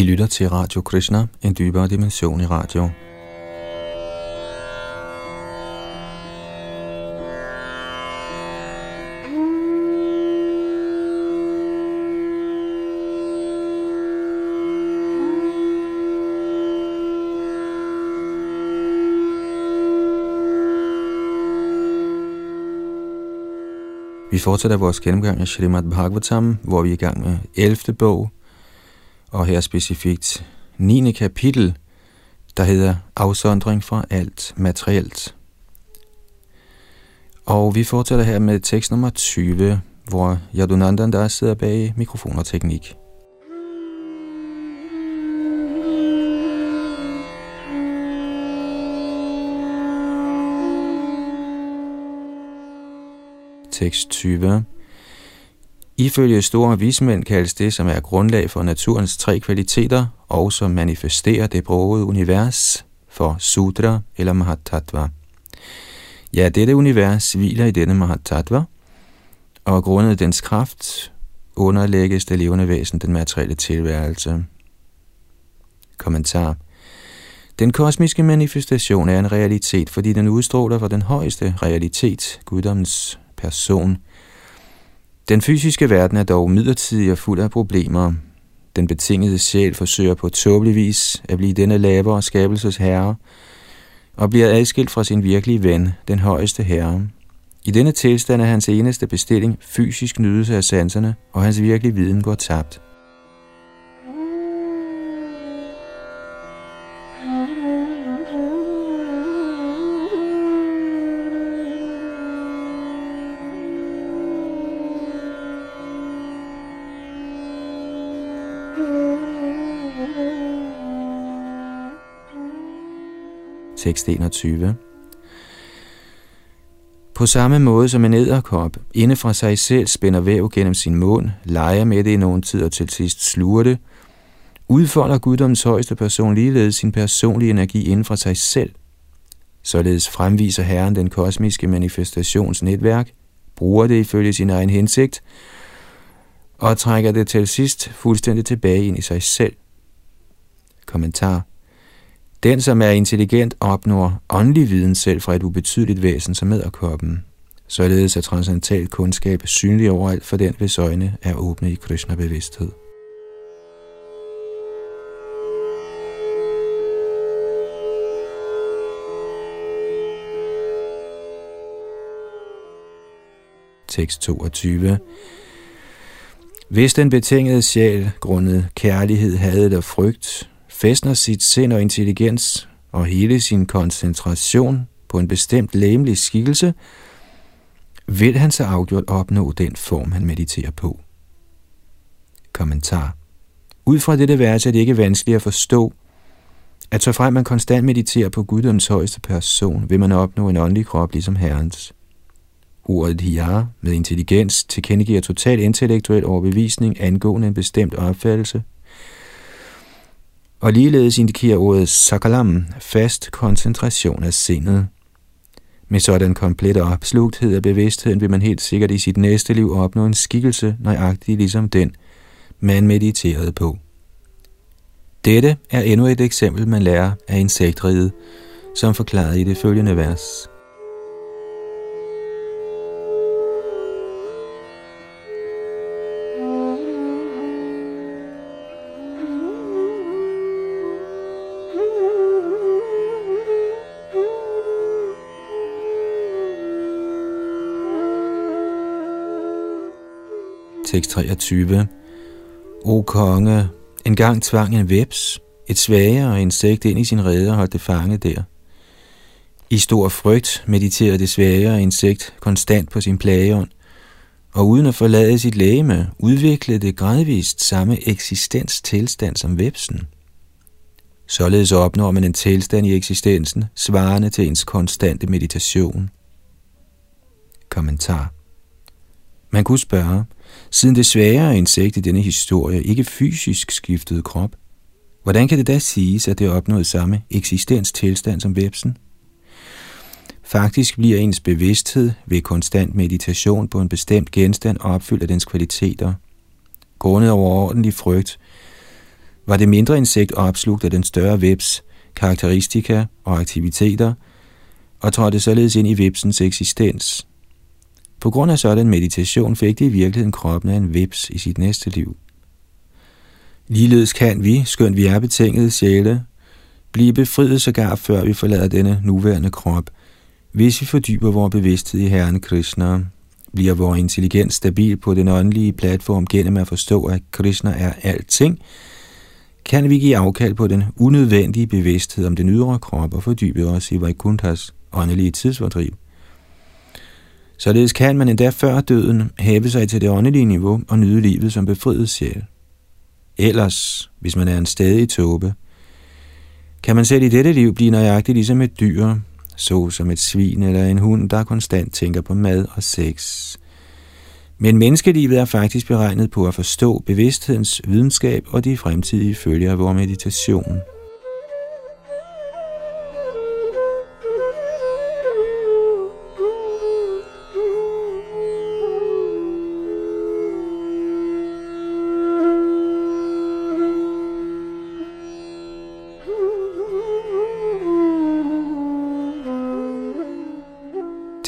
I lytter til Radio Krishna, en dybere dimension i radio. Vi fortsætter vores gennemgang af Srimad Bhagavatam, hvor vi er i gang med 11. bog, og her specifikt 9. kapitel, der hedder Afsondring fra alt materielt. Og vi fortsætter her med tekst nummer 20, hvor Yadunandan der sidder bag mikrofon og teknik. Tekst 20 Ifølge store vismænd kaldes det, som er grundlag for naturens tre kvaliteter, og som manifesterer det brogede univers, for Sudra eller Mahatattva. Ja, dette univers hviler i denne Mahatattva, og grundet dens kraft underlægges det levende væsen den materielle tilværelse. Kommentar Den kosmiske manifestation er en realitet, fordi den udstråler for den højeste realitet, guddommens person – den fysiske verden er dog midlertidig og fuld af problemer. Den betingede sjæl forsøger på tåbelig vis at blive denne lavere skabelses herre, og bliver adskilt fra sin virkelige ven, den højeste herre. I denne tilstand er hans eneste bestilling fysisk nydelse af sanserne, og hans virkelige viden går tabt. 21. På samme måde som en æderkop inde fra sig selv spænder væv gennem sin mund, leger med det i nogen tid og til sidst sluger det, udfolder guddoms højeste person ligeledes sin personlige energi inden fra sig selv. Således fremviser Herren den kosmiske manifestationsnetværk, bruger det ifølge sin egen hensigt, og trækker det til sidst fuldstændig tilbage ind i sig selv. Kommentar den, som er intelligent, opnår åndelig viden selv fra et ubetydeligt væsen som æderkoppen. Således er transcendental kundskab synlig overalt for den, hvis øjne er åbne i Krishna-bevidsthed. Tekst 22 Hvis den betingede sjæl grundet kærlighed, had eller frygt fæstner sit sind og intelligens og hele sin koncentration på en bestemt læmelig skikkelse, vil han så afgjort opnå den form, han mediterer på. Kommentar. Ud fra dette vers er det ikke vanskeligt at forstå, at så frem man konstant mediterer på Guddoms højeste person, vil man opnå en åndelig krop ligesom Herrens. Ordet hiya med intelligens tilkendegiver total intellektuel overbevisning angående en bestemt opfattelse, og ligeledes indikerer ordet sakalam fast koncentration af sindet. Med sådan komplet opslugthed af bevidstheden vil man helt sikkert i sit næste liv opnå en skikkelse nøjagtig ligesom den, man mediterede på. Dette er endnu et eksempel, man lærer af insektriget, som forklaret i det følgende vers. Tekst 23. O konge, engang tvang en veps, et svagere insekt ind i sin rede og holdt det fanget der. I stor frygt mediterede det svagere insekt konstant på sin plageånd, og uden at forlade sit lægeme, udviklede det gradvist samme eksistenstilstand som vepsen. Således opnår man en tilstand i eksistensen, svarende til ens konstante meditation. Kommentar Man kunne spørge, siden det sværere insekt i denne historie ikke fysisk skiftede krop, hvordan kan det da siges, at det opnåede samme eksistenstilstand som vepsen? Faktisk bliver ens bevidsthed ved konstant meditation på en bestemt genstand opfyldt af dens kvaliteter. Grundet over ordentlig frygt, var det mindre insekt opslugt af den større veps, karakteristika og aktiviteter, og trådte således ind i vepsens eksistens. På grund af sådan meditation fik det i virkeligheden kroppen af en vips i sit næste liv. Ligeledes kan vi, skønt vi er betingede sjæle, blive befriet sågar før vi forlader denne nuværende krop, hvis vi fordyber vores bevidsthed i Herren Krishna, bliver vores intelligens stabil på den åndelige platform gennem at forstå, at Krishna er alting, kan vi give afkald på den unødvendige bevidsthed om den ydre krop og fordybe os i Vaikunthas åndelige tidsfordriv. Således kan man endda før døden hæve sig til det åndelige niveau og nyde livet som befriet sjæl. Ellers, hvis man er en stadig tåbe, kan man selv i dette liv blive nøjagtig ligesom et dyr, så som et svin eller en hund, der konstant tænker på mad og sex. Men menneskelivet er faktisk beregnet på at forstå bevidsthedens videnskab og de fremtidige følger af vores meditation.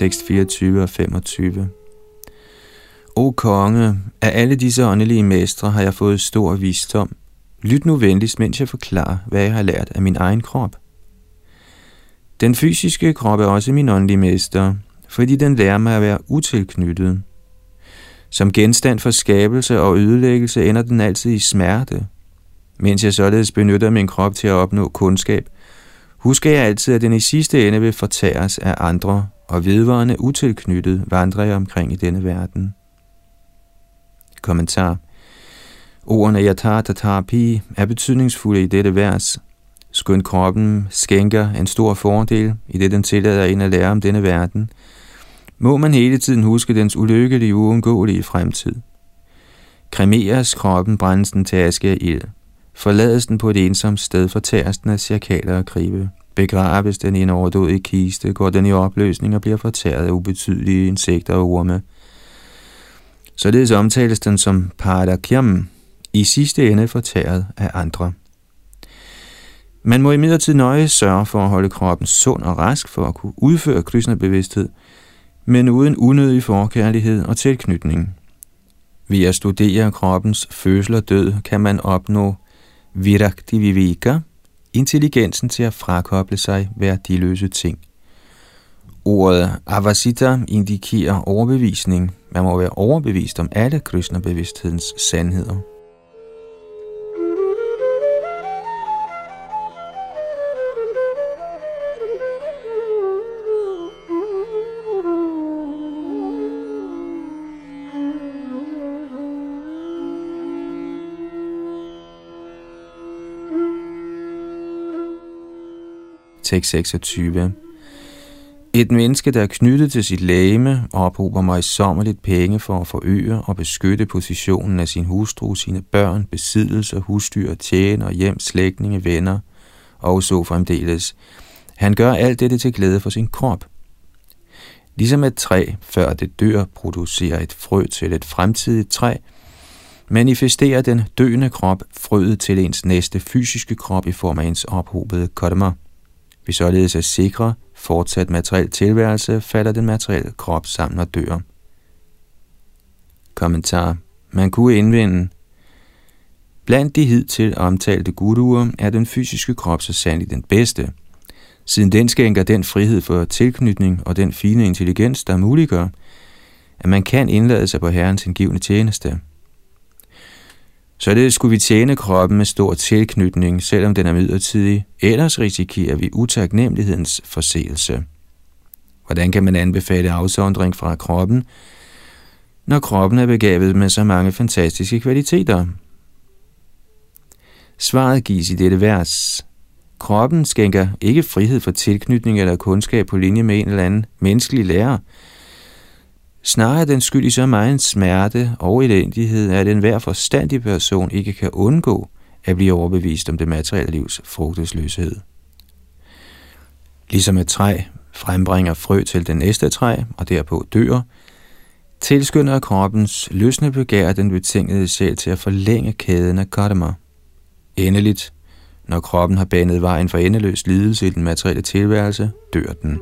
Tekst 24 og 25. O konge, af alle disse åndelige mestre har jeg fået stor visdom. Lyt nu venligst, mens jeg forklarer, hvad jeg har lært af min egen krop. Den fysiske krop er også min åndelige mester, fordi den lærer mig at være utilknyttet. Som genstand for skabelse og ødelæggelse ender den altid i smerte. Mens jeg således benytter min krop til at opnå kundskab, husker jeg altid, at den i sidste ende vil fortæres af andre, og vedvarende utilknyttet vandrer jeg omkring i denne verden. Kommentar Ordene yatata er betydningsfulde i dette vers. skøn kroppen skænker en stor fordel, i det den tillader en at lære om denne verden, må man hele tiden huske dens ulykkelige uundgåelige fremtid. Kremeres kroppen, brændes den til aske af ild. Forlades den på et ensomt sted, fortæres den af cirkaler og kribe. Begraves den i en overdådig kiste, går den i opløsning og bliver fortæret af ubetydelige insekter og orme. Således omtales den som paradakyam, i sidste ende fortæret af andre. Man må imidlertid nøje sørge for at holde kroppen sund og rask for at kunne udføre Krishna-bevidsthed, men uden unødig forkærlighed og tilknytning. Ved at studere kroppens fødsel og død kan man opnå virakti vivika, intelligensen til at frakoble sig værdiløse ting. Ordet avasita indikerer overbevisning. Man må være overbevist om alle Krishna-bevidsthedens sandheder. Tekst 26 et menneske, der er knyttet til sit lægeme, ophober mig sommerligt penge for at forøge og beskytte positionen af sin hustru, sine børn, besiddelser, husdyr, tjener, hjem, slægtninge, venner og så fremdeles. Han gør alt dette til glæde for sin krop. Ligesom et træ, før det dør, producerer et frø til et fremtidigt træ, manifesterer den døende krop frøet til ens næste fysiske krop i form af ens ophobede kodmer. Vi således er sikre fortsat materiel tilværelse, falder den materielle krop sammen og dør. Kommentar. Man kunne indvende, Blandt de hidtil omtalte guruer er den fysiske krop så sandelig den bedste, siden den skænker den frihed for tilknytning og den fine intelligens, der muliggør, at man kan indlade sig på Herrens indgivende tjeneste. Således skulle vi tjene kroppen med stor tilknytning, selvom den er midlertidig, ellers risikerer vi utaknemmelighedens forseelse. Hvordan kan man anbefale afsondring fra kroppen, når kroppen er begavet med så mange fantastiske kvaliteter? Svaret gives i dette vers. Kroppen skænker ikke frihed for tilknytning eller kundskab på linje med en eller anden menneskelig lærer, Snarere den skyld i så meget smerte og elendighed, at enhver forstandig person ikke kan undgå at blive overbevist om det materielle livs frugtesløshed. Ligesom et træ frembringer frø til den næste træ, og derpå dør, tilskynder kroppens løsne begær den betingede sjæl til at forlænge kæden af karma. Endeligt, når kroppen har banet vejen for endeløs lidelse i den materielle tilværelse, dør den.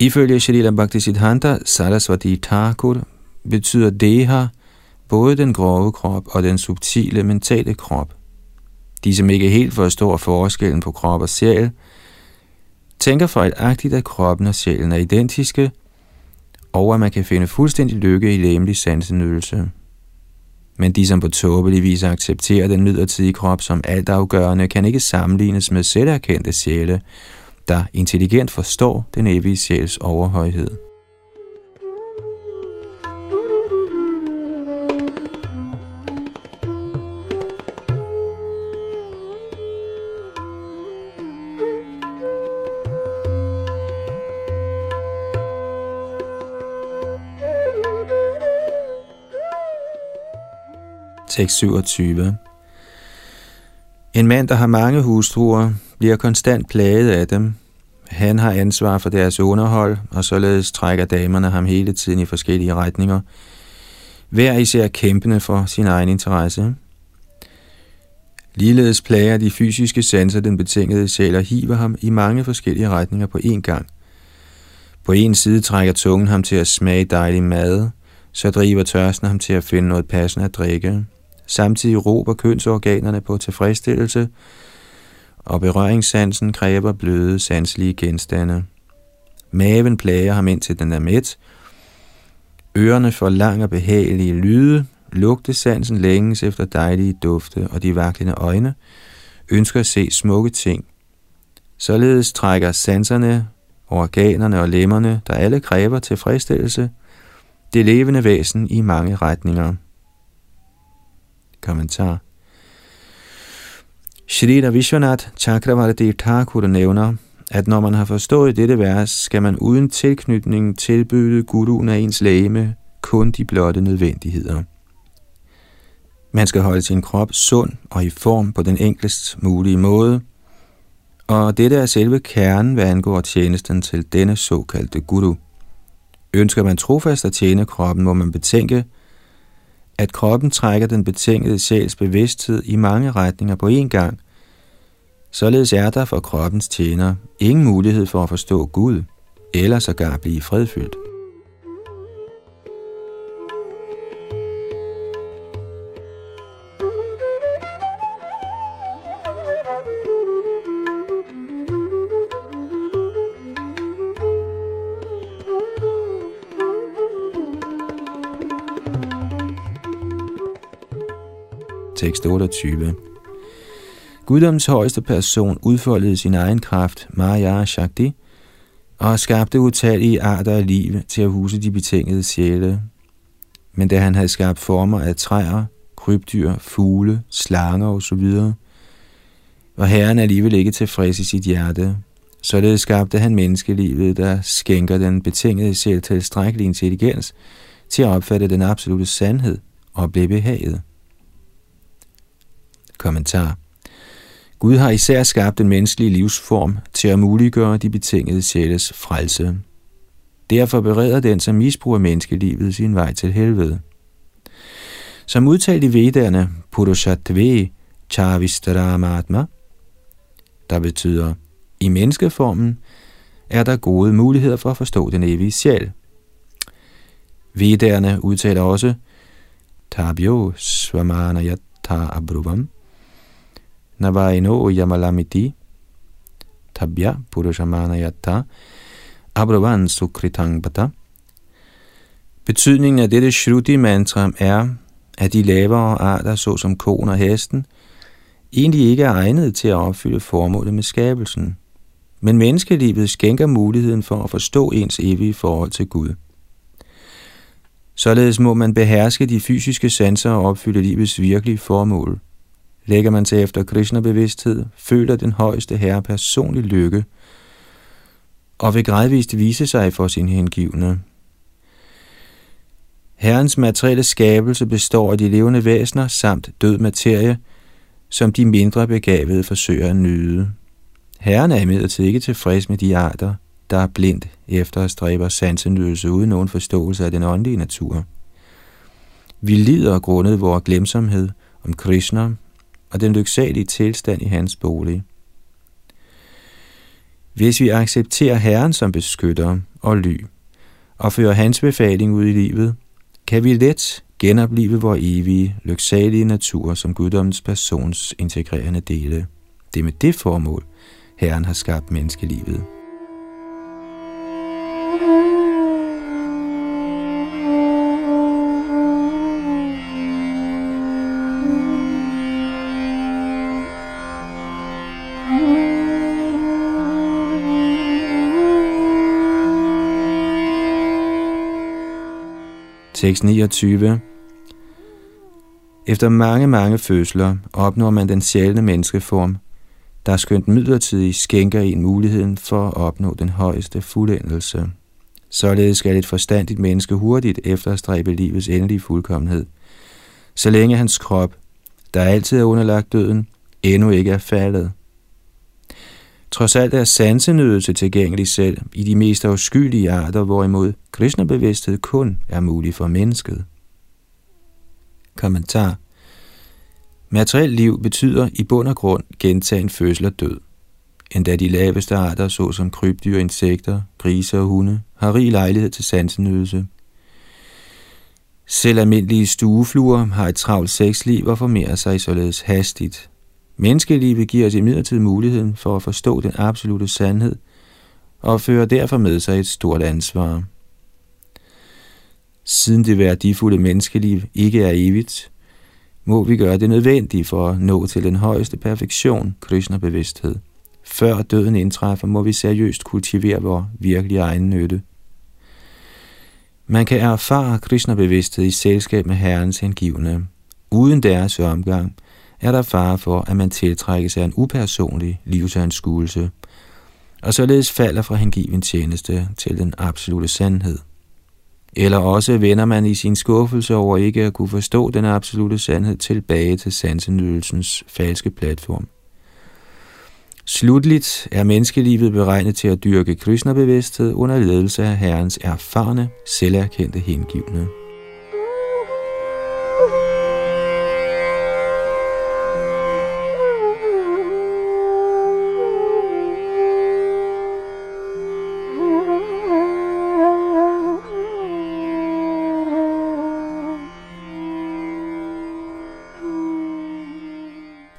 Ifølge Shalila Bhaktisiddhanta Saraswati Thakur betyder deha både den grove krop og den subtile mentale krop. De, som ikke helt forstår forskellen på krop og sjæl, tænker fejlagtigt, at kroppen og sjælen er identiske, og at man kan finde fuldstændig lykke i læmelig sansenydelse. Men de, som på tåbelig vis accepterer den midlertidige krop som altafgørende, kan ikke sammenlignes med selverkendte sjæle, der intelligent forstår den evige sjæls overhøjhed. Tekst 27 En mand, der har mange hustruer, bliver konstant plaget af dem. Han har ansvar for deres underhold, og således trækker damerne ham hele tiden i forskellige retninger. Hver især kæmpende for sin egen interesse. Ligeledes plager de fysiske sanser den betingede sjæl og hiver ham i mange forskellige retninger på én gang. På en side trækker tungen ham til at smage dejlig mad, så driver tørsten ham til at finde noget passende at drikke. Samtidig råber kønsorganerne på tilfredsstillelse, og berøringssansen kræver bløde, sanselige genstande. Maven plager ham indtil den er mæt. Ørerne får lang og behagelige lyde. Lugtesansen længes efter dejlige dufte, og de vaklende øjne ønsker at se smukke ting. Således trækker sanserne, organerne og lemmerne, der alle kræver tilfredsstillelse, det levende væsen i mange retninger. Kommentar Shrita Vishwanath Chakravarti Thakur nævner, at når man har forstået dette vers, skal man uden tilknytning tilbyde guruen af ens lægeme kun de blotte nødvendigheder. Man skal holde sin krop sund og i form på den enklest mulige måde, og dette er selve kernen, hvad angår tjenesten til denne såkaldte guru. Ønsker man trofast at tjene kroppen, må man betænke, at kroppen trækker den betingede sjæls bevidsthed i mange retninger på én gang. Således er der for kroppens tjener ingen mulighed for at forstå Gud, eller sågar blive fredfyldt. Tekst 28. Guddoms højeste person udfoldede sin egen kraft, Maya Shakti, og skabte utallige arter af liv til at huse de betingede sjæle. Men da han havde skabt former af træer, krybdyr, fugle, slanger osv., var herren alligevel ikke tilfreds i sit hjerte. Således skabte han menneskelivet, der skænker den betingede sjæl tilstrækkelig intelligens til at opfatte den absolute sandhed og blive behaget. Kommentar Gud har især skabt den menneskelige livsform til at muliggøre de betingede sjæles frelse. Derfor bereder den, som misbruger menneskelivet, sin vej til helvede. Som udtalt i vedderne, Purushatve Charvistaramatma, der betyder, i menneskeformen er der gode muligheder for at forstå den evige sjæl. Vedderne udtaler også, Tabyo Svamanayata Abruvam, Navaino Yamalamiti Tabya Purushamanayata Abravan sukritangbata. Betydningen af dette Shruti-mantra er, at de lavere arter, såsom konen og hesten, egentlig ikke er egnet til at opfylde formålet med skabelsen. Men menneskelivet skænker muligheden for at forstå ens evige forhold til Gud. Således må man beherske de fysiske sanser og opfylde livets virkelige formål – Lægger man sig efter Krishna-bevidsthed, føler den højeste herre personlig lykke, og vil gradvist vise sig for sin hengivne. Herrens materielle skabelse består af de levende væsener samt død materie, som de mindre begavede forsøger at nyde. Herren er imidlertid ikke tilfreds med de arter, der er blindt efter at stræbe sansenydelse uden nogen forståelse af den åndelige natur. Vi lider grundet vores glemsomhed om Krishna og den lyksalige tilstand i hans bolig. Hvis vi accepterer Herren som beskytter og ly, og fører hans befaling ud i livet, kan vi let genopleve vores evige, lyksalige natur som guddommens persons integrerende dele. Det er med det formål, Herren har skabt menneskelivet. 629. Efter mange, mange fødsler opnår man den sjældne menneskeform, der skønt midlertidigt skænker en muligheden for at opnå den højeste fuldendelse. Således skal et forstandigt menneske hurtigt efterstræbe livets endelige fuldkommenhed, så længe hans krop, der altid er underlagt døden, endnu ikke er faldet. Trods alt er sansenydelse tilgængelig selv i de mest afskyelige arter, hvorimod Krishna-bevidsthed kun er mulig for mennesket. Kommentar Materielt liv betyder i bund og grund gentagen fødsel og død. Endda de laveste arter, såsom krybdyr, insekter, grise og hunde, har rig lejlighed til sansenydelse. Selv almindelige stuefluer har et travlt sexliv og formerer sig således hastigt. Menneskelivet giver os imidlertid muligheden for at forstå den absolute sandhed, og fører derfor med sig et stort ansvar. Siden det værdifulde menneskeliv ikke er evigt, må vi gøre det nødvendige for at nå til den højeste perfektion, Krishna-bevidsthed. Før døden indtræffer, må vi seriøst kultivere vores virkelige egen nytte. Man kan erfare Krishna-bevidsthed i selskab med Herrens hengivne. Uden deres omgang – er der fare for, at man tiltrækkes af en upersonlig livsanskuelse, og således falder fra hengiven tjeneste til den absolute sandhed. Eller også vender man i sin skuffelse over ikke at kunne forstå den absolute sandhed tilbage til sansenydelsens falske platform. Slutligt er menneskelivet beregnet til at dyrke Krishna-bevidsthed under ledelse af Herrens erfarne, selverkendte hengivne.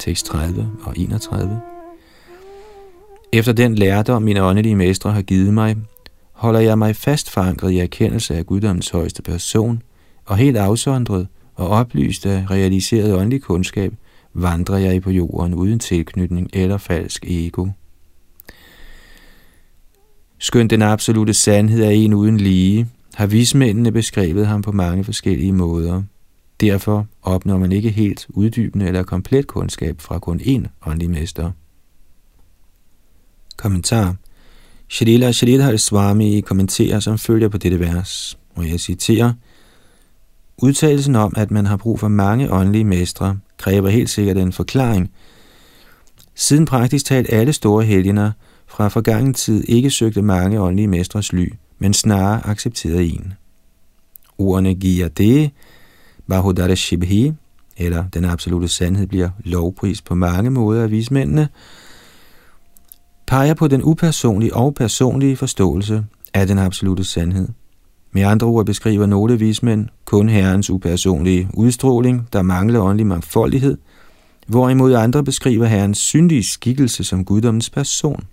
Tekst 30 og 31. Efter den lærdom, mine åndelige mestre har givet mig, holder jeg mig fast forankret i erkendelse af guddommens højeste person, og helt afsondret og oplyst af realiseret åndelig kundskab, vandrer jeg på jorden uden tilknytning eller falsk ego. Skønt den absolute sandhed er en uden lige, har vismændene beskrevet ham på mange forskellige måder – Derfor opnår man ikke helt uddybende eller komplet kundskab fra kun én åndelig mester. Kommentar Shrila Sridhar Swami kommenterer som følger på dette vers, og jeg citerer, Udtalelsen om, at man har brug for mange åndelige mestre, kræver helt sikkert en forklaring. Siden praktisk talt alle store helgener fra forgangen tid ikke søgte mange åndelige mestres ly, men snarere accepterede en. Ordene giver det, Vahodara Shibhi, eller den absolute sandhed, bliver lovpris på mange måder af vismændene, peger på den upersonlige og personlige forståelse af den absolute sandhed. Med andre ord beskriver nogle vismænd kun herrens upersonlige udstråling, der mangler åndelig mangfoldighed, hvorimod andre beskriver herrens syndige skikkelse som guddommens person.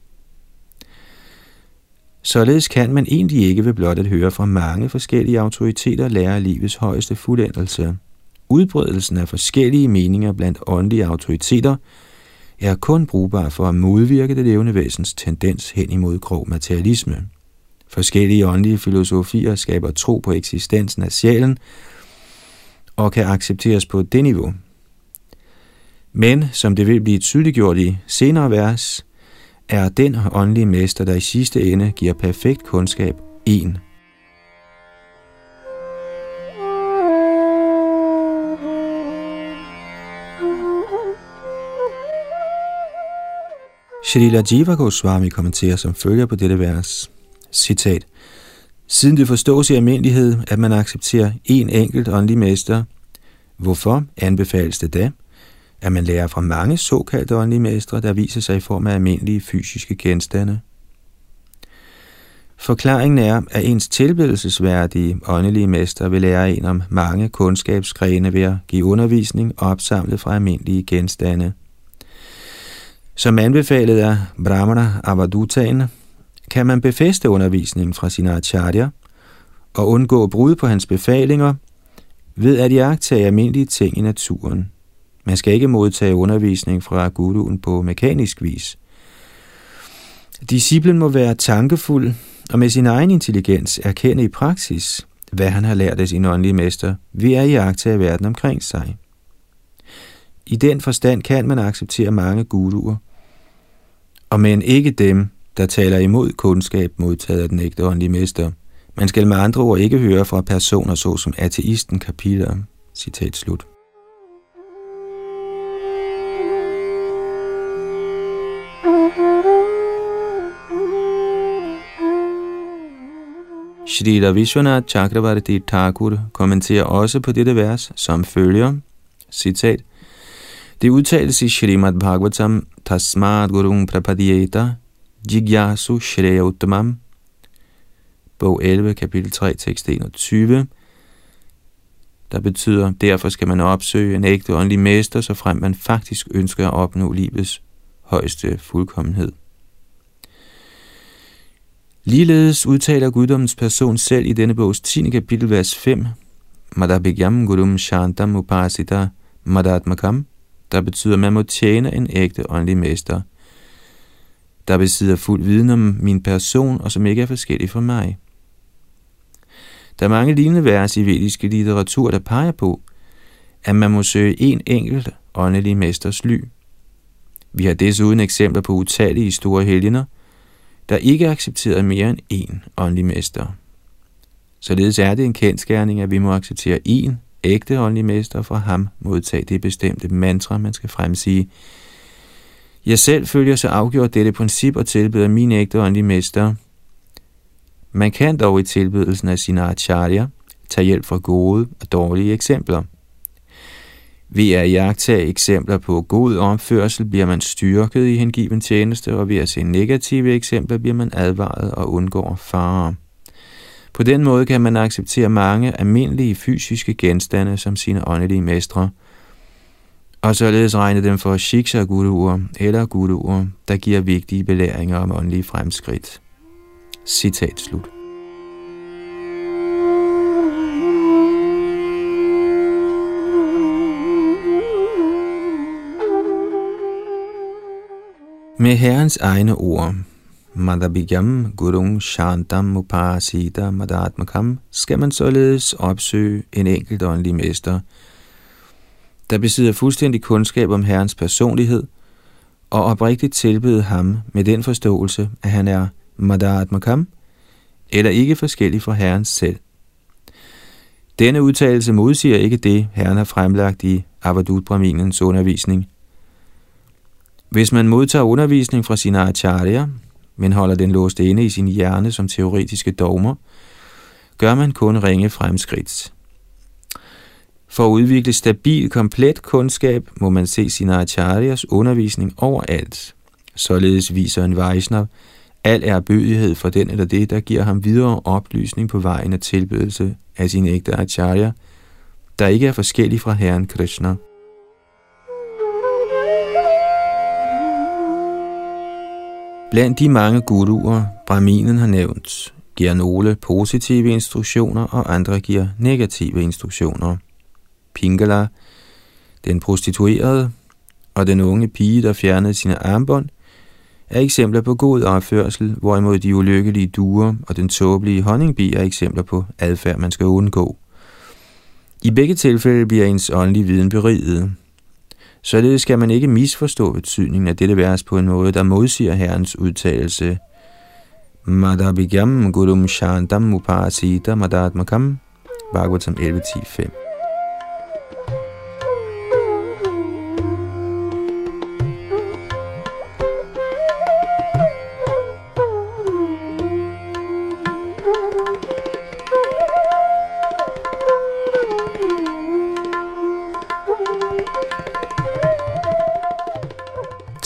Således kan man egentlig ikke ved blot at høre fra mange forskellige autoriteter lære livets højeste fuldendelse. Udbredelsen af forskellige meninger blandt åndelige autoriteter er kun brugbar for at modvirke det levende væsens tendens hen imod grov materialisme. Forskellige åndelige filosofier skaber tro på eksistensen af sjælen og kan accepteres på det niveau. Men, som det vil blive tydeliggjort i senere vers, er den åndelige mester, der i sidste ende giver perfekt kundskab, en. Shalila Jiva Goswami kommenterer som følger på dette vers. Citat. Siden det forstås i almindelighed, at man accepterer en enkelt åndelig mester, hvorfor anbefales det da, at man lærer fra mange såkaldte åndelige mestre, der viser sig i form af almindelige fysiske genstande? Forklaringen er, at ens tilbedelsesværdige åndelige mester vil lære en om mange kundskabsgrene ved at give undervisning opsamlet fra almindelige genstande. Som anbefalet af Brahmana Avadutan, kan man befæste undervisningen fra sine acharya og undgå brud på hans befalinger ved at jagtage almindelige ting i naturen. Man skal ikke modtage undervisning fra guruen på mekanisk vis. Disciplen må være tankefuld og med sin egen intelligens erkende i praksis, hvad han har lært af sin åndelige mester, ved at iagtage verden omkring sig. I den forstand kan man acceptere mange guruer, og men ikke dem, der taler imod kundskab modtaget af den ægte åndelige mester. Man skal med andre ord ikke høre fra personer såsom ateisten Kapila. Citat slut. Shri Ravishwanath Chakravarti Thakur kommenterer også på dette vers som følger, citat, Det udtales i Srimad Bhagavatam, Tasmad Gurung Prapadiyeta, Jigyasu Shreya Uttamam, bog 11, kapitel 3, tekst 21, der betyder, derfor skal man opsøge en ægte åndelig mester, så frem man faktisk ønsker at opnå livets højeste fuldkommenhed. Ligeledes udtaler guddommens person selv i denne bogs 10. kapitel, vers 5, Madabhigyam Gurum Shantam Upasita Madatmakam, der betyder, at man må tjene en ægte åndelig mester, der besidder fuld viden om min person og som ikke er forskellig fra mig. Der er mange lignende vers i vediske litteratur, der peger på, at man må søge en enkelt åndelig mesters ly. Vi har desuden eksempler på utallige store helgener, der ikke accepteret mere end én åndelig mester. Således er det en kendskærning, at vi må acceptere én ægte åndelig mester fra ham modtage det bestemte mantra, man skal fremsige. Jeg selv følger så afgjort dette princip og tilbeder min ægte åndelige mester. Man kan dog i tilbedelsen af sine acharya tage hjælp fra gode og dårlige eksempler – ved at jagtage eksempler på god omførsel bliver man styrket i hengiven tjeneste, og ved at se negative eksempler bliver man advaret og undgår farer. På den måde kan man acceptere mange almindelige fysiske genstande som sine åndelige mestre, og således regne dem for shiksha-guruer eller guruer, der giver vigtige belæringer om åndelige fremskridt. Citat slut. Med Herrens egne ord, Madhabiyam Gurung Shantam Upasita Madatmakam, skal man således opsøge en enkelt åndelig mester, der besidder fuldstændig kundskab om Herrens personlighed, og oprigtigt tilbede ham med den forståelse, at han er Madatmakam, eller ikke forskellig fra Herrens selv. Denne udtalelse modsiger ikke det, Herren har fremlagt i Avadut Brahminens undervisning – hvis man modtager undervisning fra sine acharya, men holder den låst inde i sin hjerne som teoretiske dogmer, gør man kun ringe fremskridt. For at udvikle stabil, komplet kundskab, må man se sine acharyas undervisning overalt. Således viser en Vaishnav al erbødighed for den eller det, der giver ham videre oplysning på vejen af tilbedelse af sin ægte acharya, der ikke er forskellig fra Herren Krishna. Blandt de mange guruer, Brahminen har nævnt, giver nogle positive instruktioner, og andre giver negative instruktioner. Pingala, den prostituerede, og den unge pige, der fjernede sine armbånd, er eksempler på god opførsel, hvorimod de ulykkelige duer og den tåbelige honningbi er eksempler på adfærd, man skal undgå. I begge tilfælde bliver ens åndelige viden beriget, Således skal man ikke misforstå betydningen af dette vers på en måde, der modsiger Herrens udtalelse. Madabigam Gurum Shantam Upasita Madatmakam Bhagavatam 11.10.5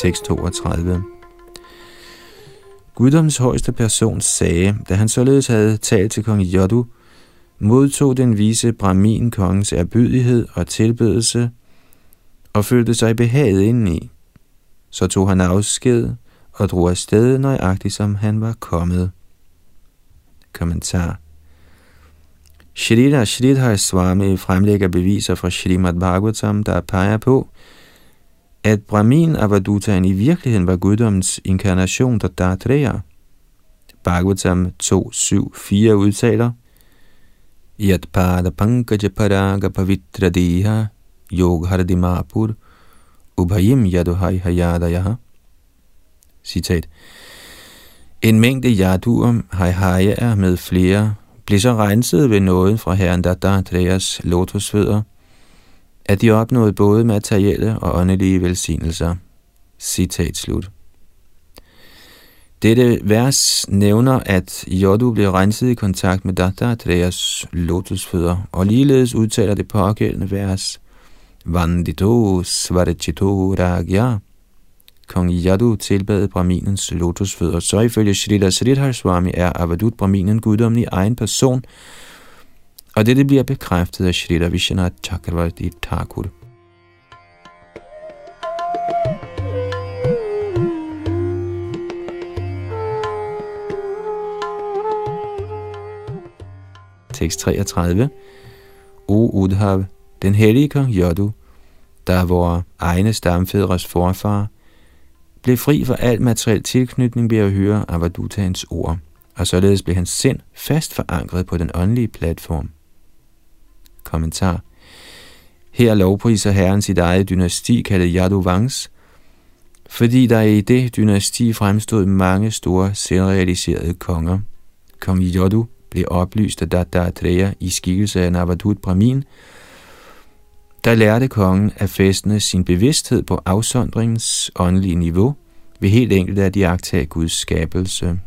Tekst 32 Guddoms højeste person sagde, da han således havde talt til kong Jodu, modtog den vise Brahmin kongens erbydighed og tilbedelse og følte sig behaget indeni. Så tog han afsked og drog afsted nøjagtigt som han var kommet. Kommentar Shrita Shridhar Swami fremlægger beviser fra Srimad Bhagavatam, der peger på, at Brahmin Avadutaen i virkeligheden var guddommens inkarnation, der Datreya. Bhagavatam 2.7.4 udtaler, Yat pada pankaja paraga pavitra deha yogharadimapur ubhayim yaduhai hayadayah. Citat. En mængde yaduer, hayhayaer med flere, blev så renset ved nåden fra herren Dattatreas lotusfødder, at de opnåede både materielle og åndelige velsignelser. Citat slut. Dette vers nævner, at Jodu blev renset i kontakt med Dattatreas lotusfødder, og ligeledes udtaler det pågældende vers Vandito Svarachito Ragya. Kong Yadu tilbad Brahminens lotusfødder, så ifølge Shrita Sridhar Swami er Avadut Brahminen guddommen i egen person, og dette bliver bekræftet af Shrita Vishwanath Chakravarti Thakur. Tekst 33 O Udhav, den hellige kong Jodu, der er vores egne stamfædres forfar, blev fri for al materiel tilknytning ved at høre Avadutans ord, og således blev hans sind fast forankret på den åndelige platform. Kommentar Her lovpriser herren sit eget dynasti, kaldet Yaduvans, fordi der i det dynasti fremstod mange store selvrealiserede konger. Kong Yodu blev oplyst af Dattatreya i skikkelse af Navadut Brahmin, der lærte kongen at fæstne sin bevidsthed på afsondringens åndelige niveau ved helt enkelt at iagtage Guds skabelse.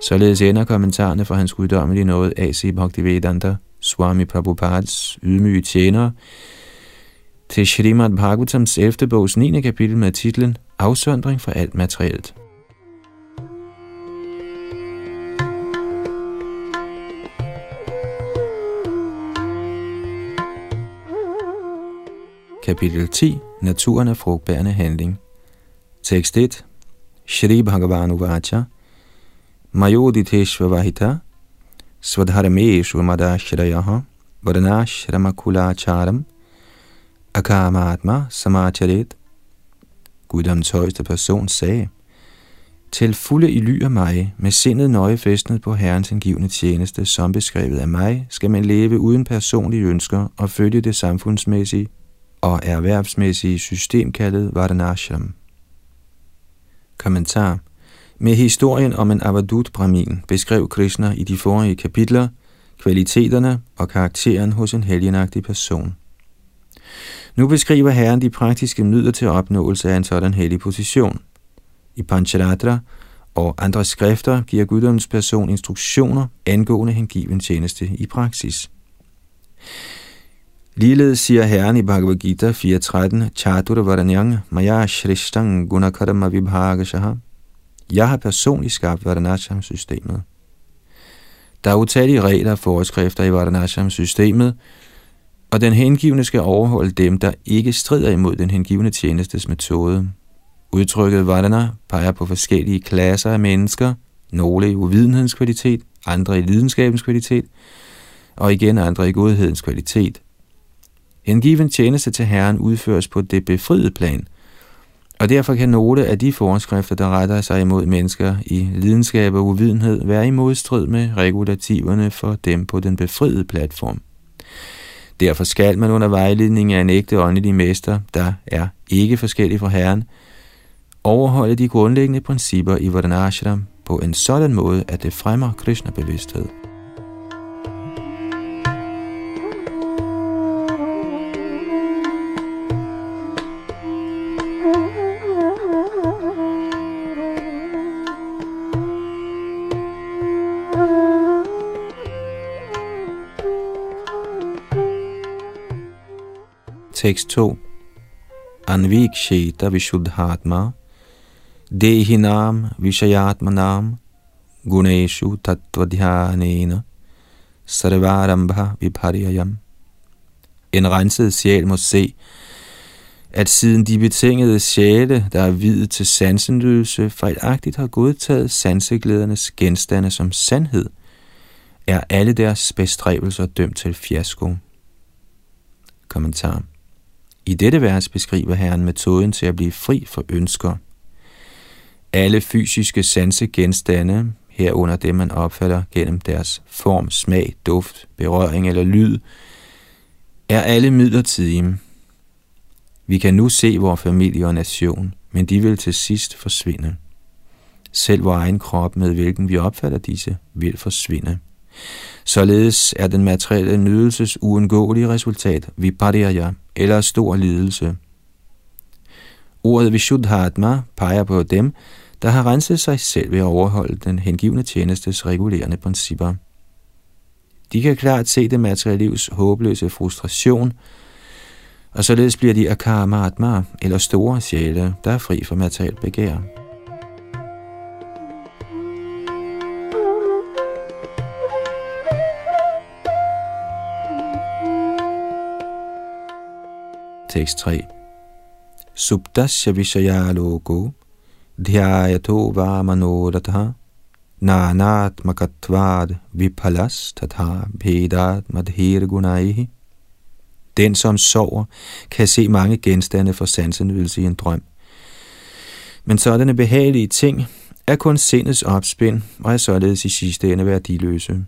Således ender kommentarerne fra hans guddommelige noget A.C. Bhaktivedanta, Swami Prabhupads ydmyge tjenere, til Srimad Bhagavatams 11. bogs 9. kapitel med titlen Afsondring fra alt materielt. Kapitel 10. Naturen af frugtbærende handling. Tekst 1. Shri Bhagavan Uvacha Mayoditeshvavahita Svadharameshu Madashrayaha Charam Akamatma Samacharet Guddoms højeste person sagde, Til fulde i ly af mig, med sindet nøje festnet på Herrens indgivende tjeneste, som beskrevet af mig, skal man leve uden personlige ønsker og følge det samfundsmæssige og erhvervsmæssige system kaldet Vardanashram. Kommentar. Med historien om en Avadut Brahmin beskrev Krishna i de forrige kapitler kvaliteterne og karakteren hos en helgenagtig person. Nu beskriver Herren de praktiske midler til opnåelse af en sådan hellig position. I Pancharatra og andre skrifter giver guddommens person instruktioner angående hengiven tjeneste i praksis. Ligeledes siger Herren i Bhagavad Gita 4.13, Chatur Varanyang Maya Shristang Gunakarma Vibhagashaha. Jeg har personligt skabt Vardhanasham-systemet. Der er utallige regler og forskrifter i Vardhanasham-systemet, og den hengivne skal overholde dem, der ikke strider imod den hengivne tjenestes metode. Udtrykket Vardhana peger på forskellige klasser af mennesker, nogle i uvidenhedens kvalitet, andre i lidenskabens kvalitet, og igen andre i godhedens kvalitet – Hengiven tjeneste til Herren udføres på det befriede plan, og derfor kan nogle af de forskrifter, der retter sig imod mennesker i lidenskab og uvidenhed, være i modstrid med regulativerne for dem på den befriede platform. Derfor skal man under vejledning af en ægte åndelig mester, der er ikke forskellig fra Herren, overholde de grundlæggende principper i Vardanashram på en sådan måde, at det fremmer Krishna-bevidsthed. Tekst 2 Anviksheta Vishuddhatma Dehinam Vishayatmanam Guneshu Tattvadhyanena. Sarvarambha Vibharyayam En renset sjæl må se, at siden de betingede sjæle, der er videt til sansenløse, fejlagtigt har godtaget sanseglædernes genstande som sandhed, er alle deres bestræbelser dømt til fiasko. Kommentar. I dette vers beskriver Herren metoden til at blive fri for ønsker. Alle fysiske sansegenstande, herunder det man opfatter gennem deres form, smag, duft, berøring eller lyd, er alle midlertidige. Vi kan nu se vores familie og nation, men de vil til sidst forsvinde. Selv vores egen krop, med hvilken vi opfatter disse, vil forsvinde. Således er den materielle nydelses uundgåelige resultat viparya, eller stor lidelse. Ordet Vishuddhatma peger på dem, der har renset sig selv ved at overholde den hengivne tjenestes regulerende principper. De kan klart se det materielle livs håbløse frustration, og således bliver de akaramatma, eller store sjæle, der er fri for materielt begær. Tekst 3 Subdasya Vishaya Loko Dhyayato Vamanodatha Nanat Makatvad Vipalas Tatha Bhedat Madhir Gunaihi Den, som sover, kan se mange genstande for sansenydelse i en drøm. Men sådanne behagelige ting er kun sindets opspind og er således i sidste ende værdiløse.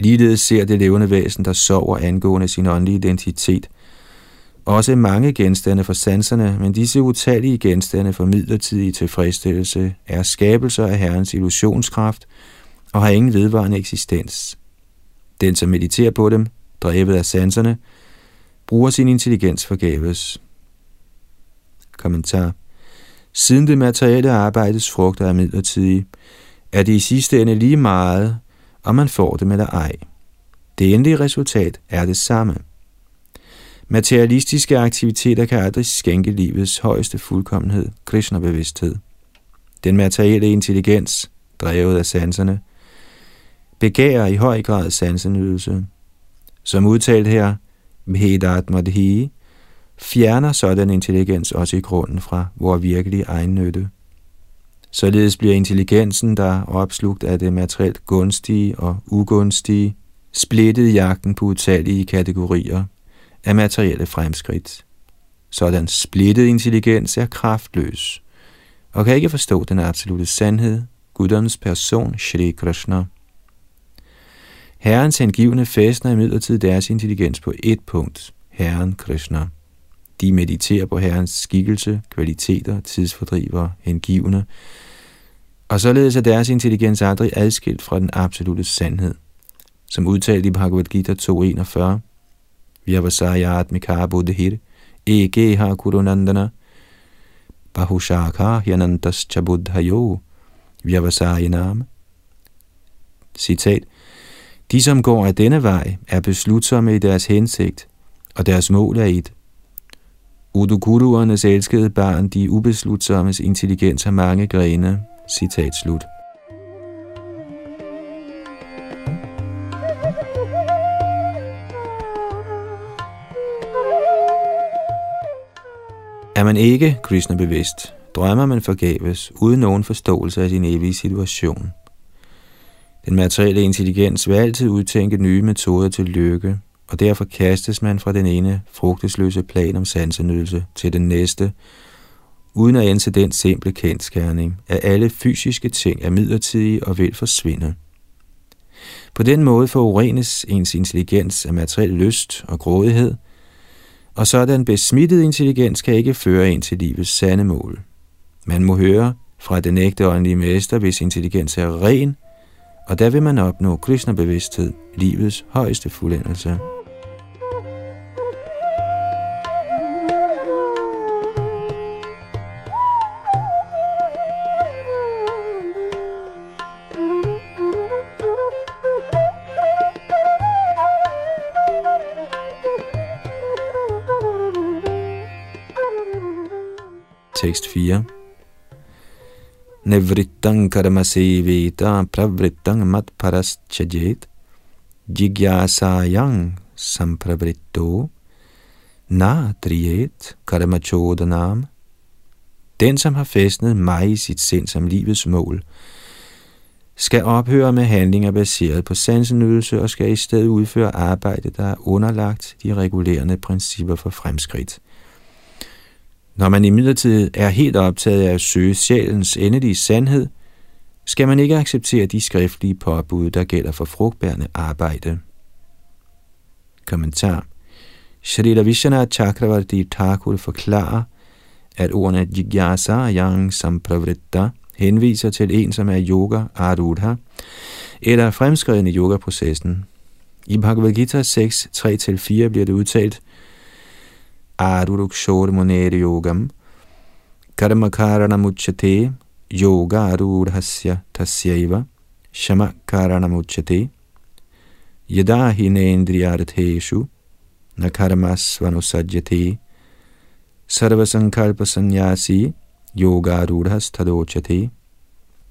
Ligeledes ser det levende væsen, der sover angående sin åndelige identitet, også mange genstande for sanserne, men disse utallige genstande for midlertidig tilfredsstillelse er skabelser af Herrens illusionskraft og har ingen vedvarende eksistens. Den, som mediterer på dem, drevet af sanserne, bruger sin intelligens forgæves. Kommentar Siden det materielle arbejdes frugter er midlertidige, er det i sidste ende lige meget, om man får dem eller ej. Det endelige resultat er det samme. Materialistiske aktiviteter kan aldrig skænke livets højeste fuldkommenhed, Krishna-bevidsthed. Den materielle intelligens, drevet af sanserne, begærer i høj grad sansenydelse. Som udtalt her, Bhedat Madhi, fjerner sådan intelligens også i grunden fra vor virkelige egennytte. Således bliver intelligensen, der er opslugt af det materielt gunstige og ugunstige, splittet i jagten på utallige kategorier af materielle fremskridt. Sådan splittet intelligens er kraftløs og kan ikke forstå den absolute sandhed, Guddoms person, Shri Krishna. Herrens hengivne fæstner imidlertid deres intelligens på et punkt, Herren Krishna. De mediterer på Herrens skikkelse, kvaliteter, tidsfordriver, hengivne, og således er deres intelligens aldrig adskilt fra den absolute sandhed. Som udtalt i Bhagavad Gita 2.41, Vyavasayatmika buddhir egeha kurunandana bahushaka hyanantas chabuddhayo vyavasayanam. Citat. De, som går af denne vej, er beslutsomme i deres hensigt, og deres mål er et. Udukuruernes elskede barn, de ubeslutsommes intelligens har mange grene. Citat slut. Er man ikke Krishna bevidst, drømmer man forgæves, uden nogen forståelse af sin evige situation. Den materielle intelligens vil altid udtænke nye metoder til lykke, og derfor kastes man fra den ene frugtesløse plan om sansenydelse til den næste, uden at ændre den simple kendskærning, at alle fysiske ting er midlertidige og vil forsvinde. På den måde forurenes ens intelligens af materiel lyst og grådighed – og sådan besmittet intelligens kan ikke føre ind til livets sande mål. Man må høre fra den ægte åndelige mester, hvis intelligens er ren, og der vil man opnå Krishna-bevidsthed, livets højeste fuldendelse. Tekst 4 Nevrittang karma seveta pravrittang mat paraschajit jigyasayang sampravritto. Na triet karma chodanam Den, som har fæstnet mig i sit sind som livets mål, skal ophøre med handlinger baseret på sansenydelse og skal i stedet udføre arbejde, der er underlagt de regulerende principper for fremskridt. Når man imidlertid er helt optaget af at søge sjælens endelige sandhed, skal man ikke acceptere de skriftlige påbud, der gælder for frugtbærende arbejde. Kommentar Shrita Vishwanath Chakravarti Thakur forklarer, at ordene Jigyasa Yang Sampravritta henviser til en, som er yoga arudha, eller fremskreden i yogaprocessen. I Bhagavad Gita 6, 3-4 bliver det udtalt, आरुरुक्षोर मुनेर योगम। कर्म कारण मुच्यते योग आरूढ़ तस्व शम कारण मुच्यते यदा ही नेन्द्रियार्थेषु न कर्मस्वनुसज्यते। सर्वसङ्कल्पसन्न्यासी योगारूढ़ स्थदोचते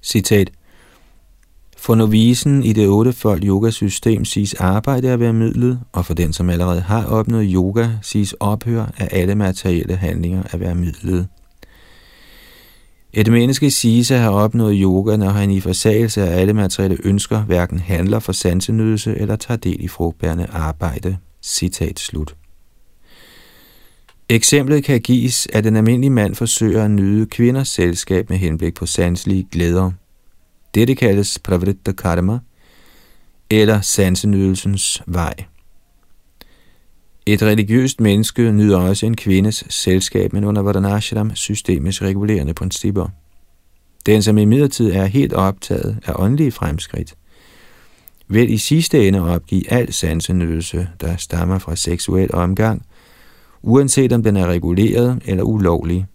said, For novisen i det ottefold yogasystem siges arbejde at være midlet, og for den, som allerede har opnået yoga, siges ophør af alle materielle handlinger at være midlet. Et menneske siges at have opnået yoga, når han i forsagelse af alle materielle ønsker hverken handler for sansenydelse eller tager del i frugtbærende arbejde. Citat slut. Eksemplet kan gives, at den almindelige mand forsøger at nyde kvinders selskab med henblik på sanselige glæder. Dette kaldes pravritta karma, eller sansenydelsens vej. Et religiøst menneske nyder også en kvindes selskab, men under Vardhanashram systemets regulerende principper. Den, som i midlertid er helt optaget af åndelige fremskridt, vil i sidste ende opgive al sansenydelse, der stammer fra seksuel omgang, uanset om den er reguleret eller ulovlig.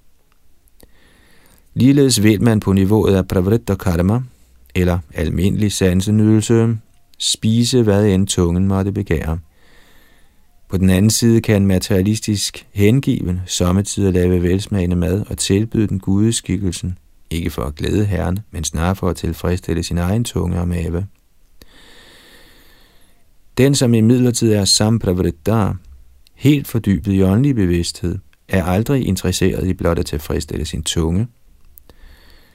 Ligeledes vil man på niveauet af pravritta karma, eller almindelig sansenydelse, spise hvad end tungen måtte begære. På den anden side kan en materialistisk hengiven sommetider lave velsmagende mad og tilbyde den gudeskikkelsen, ikke for at glæde herren, men snarere for at tilfredsstille sin egen tunge og mave. Den, som i midlertid er sampravritta, helt fordybet i åndelig bevidsthed, er aldrig interesseret i blot at tilfredsstille sin tunge.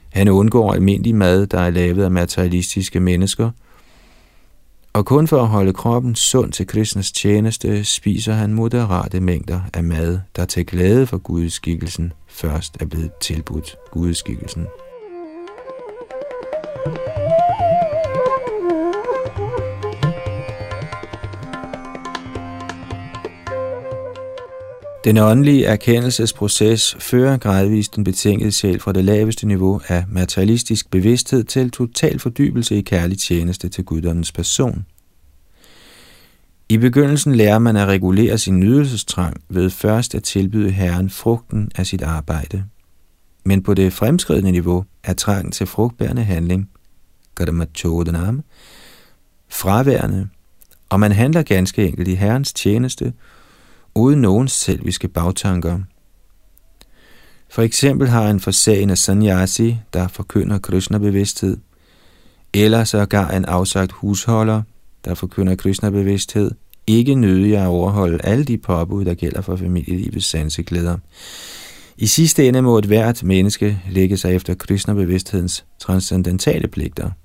Han undgår almindelig mad, der er lavet af materialistiske mennesker, og kun for at holde kroppen sund til Krishnas tjeneste, spiser han moderate mængder af mad, der til glæde for gudskikkelsen først er blevet tilbudt gudskikkelsen. Den åndelige erkendelsesproces fører gradvist den betingede sjæl fra det laveste niveau af materialistisk bevidsthed til total fordybelse i kærlig tjeneste til guddommens person. I begyndelsen lærer man at regulere sin nydelsestrang ved først at tilbyde Herren frugten af sit arbejde. Men på det fremskridende niveau er trangen til frugtbærende handling, fraværende, og man handler ganske enkelt i Herrens tjeneste – uden nogen selviske bagtanker. For eksempel har en forsagende sanyasi, der forkynder Krishna-bevidsthed, eller sågar en afsagt husholder, der forkynder Krishna-bevidsthed, ikke nødig at overholde alle de påbud, der gælder for familielivets sanseglæder. I sidste ende må et hvert menneske lægge sig efter Krishna-bevidsthedens transcendentale pligter –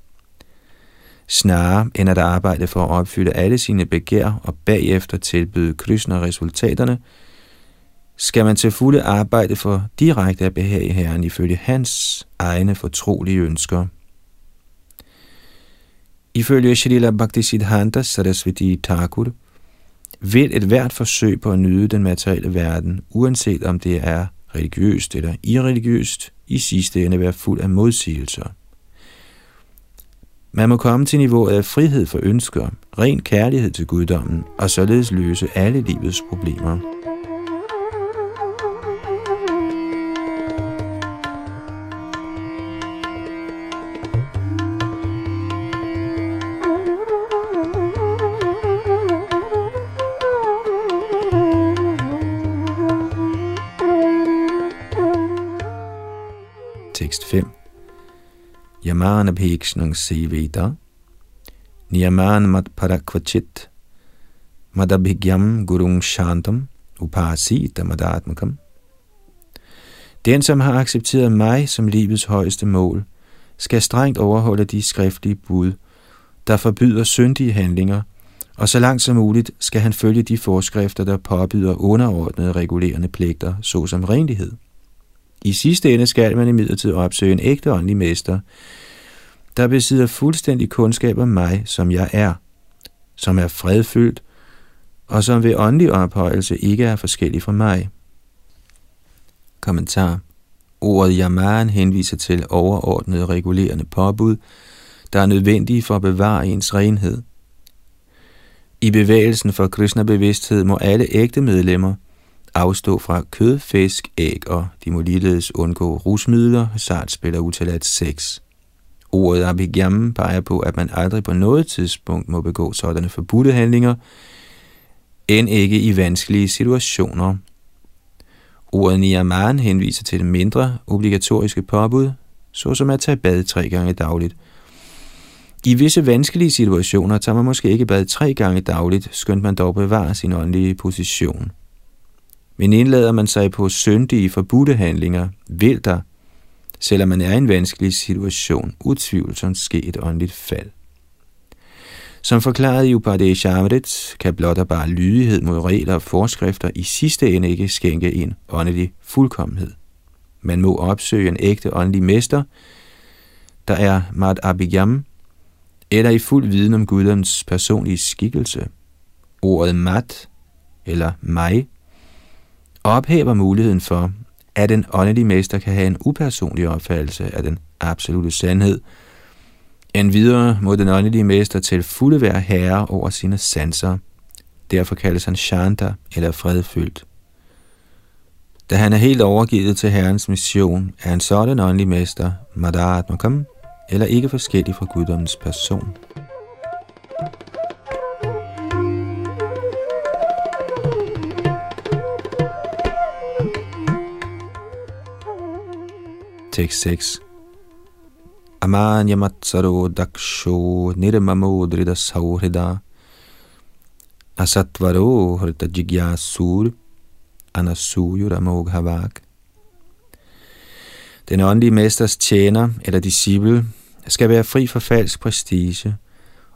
snarere end at arbejde for at opfylde alle sine begær og bagefter tilbyde Krishna resultaterne, skal man til fulde arbejde for direkte at behage Herren ifølge hans egne fortrolige ønsker. Ifølge Shrila Bhaktisiddhanta Sarasvati Thakur vil et hvert forsøg på at nyde den materielle verden, uanset om det er religiøst eller irreligiøst, i sidste ende være fuld af modsigelser. Man må komme til niveauet af frihed for ønsker, ren kærlighed til guddommen, og således løse alle livets problemer. Yamana bhikshnang seveda Niyaman mat parakvachit. Madabhigyam gurung shantam Upasita madatmakam Den, som har accepteret mig som livets højeste mål, skal strengt overholde de skriftlige bud, der forbyder syndige handlinger, og så langt som muligt skal han følge de forskrifter, der påbyder underordnede regulerende pligter, såsom renlighed. I sidste ende skal man imidlertid opsøge en ægte åndelig mester, der besidder fuldstændig kundskab om mig, som jeg er, som er fredfyldt, og som ved åndelig ophøjelse ikke er forskellig fra mig. Kommentar Ordet yaman henviser til overordnede regulerende påbud, der er nødvendige for at bevare ens renhed. I bevægelsen for Krishna-bevidsthed må alle ægte medlemmer afstå fra kød, fisk, æg, og de må ligeledes undgå rusmidler, sartspil og utilladt sex. Ordet abhigyam peger på, at man aldrig på noget tidspunkt må begå sådanne forbudte handlinger, end ikke i vanskelige situationer. Ordet niyaman henviser til mindre obligatoriske påbud, såsom at tage bad tre gange dagligt. I visse vanskelige situationer tager man måske ikke bad tre gange dagligt, skønt man dog bevarer sin åndelige position. Men indlader man sig på syndige forbudte handlinger, vil der, selvom man er i en vanskelig situation, utvivlsomt ske et åndeligt fald. Som forklaret i Upadeshamrit, kan blot og bare lydighed mod regler og forskrifter i sidste ende ikke skænke en åndelig fuldkommenhed. Man må opsøge en ægte åndelig mester, der er Mad Abhigam, eller i fuld viden om Guddoms personlige skikkelse. Ordet mat, eller mig, ophæver muligheden for, at en åndelig mester kan have en upersonlig opfattelse af den absolute sandhed, en videre må den åndelige mester til fulde være herre over sine sanser. Derfor kaldes han Shanta eller fredfyldt. Da han er helt overgivet til Herrens mission, er han sådan åndelig mester, Madhatmakam, eller ikke forskellig fra guddommens person. Tekst 6 Amanyamatsaro daksho nirmamo drida saurida asatvaro hrita jigyasur anasuyuramoghavak. Den åndelige mesters tjener eller disciple skal være fri for falsk prestige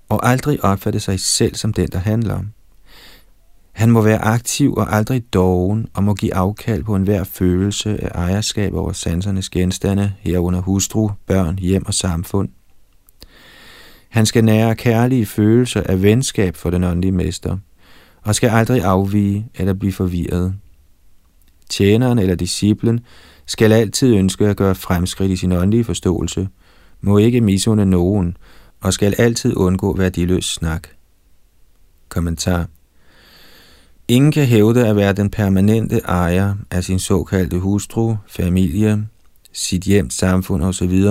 og aldrig opfatte sig selv som den, der handler. Han må være aktiv og aldrig doven, og må give afkald på enhver følelse af ejerskab over sansernes genstande, herunder hustru, børn, hjem og samfund. Han skal nære kærlige følelser af venskab for den åndelige mester, og skal aldrig afvige eller blive forvirret. Tjeneren eller disciplen skal altid ønske at gøre fremskridt i sin åndelige forståelse, må ikke misunde nogen, og skal altid undgå værdiløs snak. Kommentar Ingen kan hævde at være den permanente ejer af sin såkaldte hustru, familie, sit hjem, samfund osv.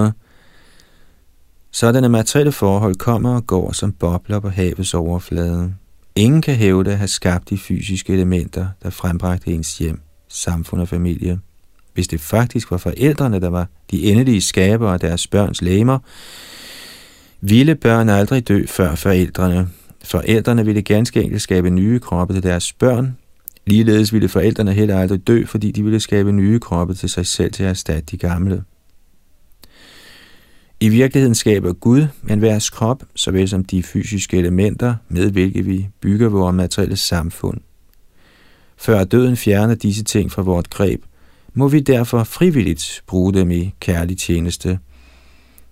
Sådanne materielle forhold kommer og går som bobler på havets overflade. Ingen kan hævde at have skabt de fysiske elementer, der frembragte ens hjem, samfund og familie. Hvis det faktisk var forældrene, der var de endelige skabere af deres børns læmer, ville børn aldrig dø før forældrene, Forældrene ville ganske enkelt skabe nye kroppe til deres børn. Ligeledes ville forældrene heller aldrig dø, fordi de ville skabe nye kroppe til sig selv til at erstatte de gamle. I virkeligheden skaber Gud enhvers krop, såvel som de fysiske elementer, med hvilke vi bygger vores materielle samfund. Før døden fjerner disse ting fra vort greb, må vi derfor frivilligt bruge dem i kærlig tjeneste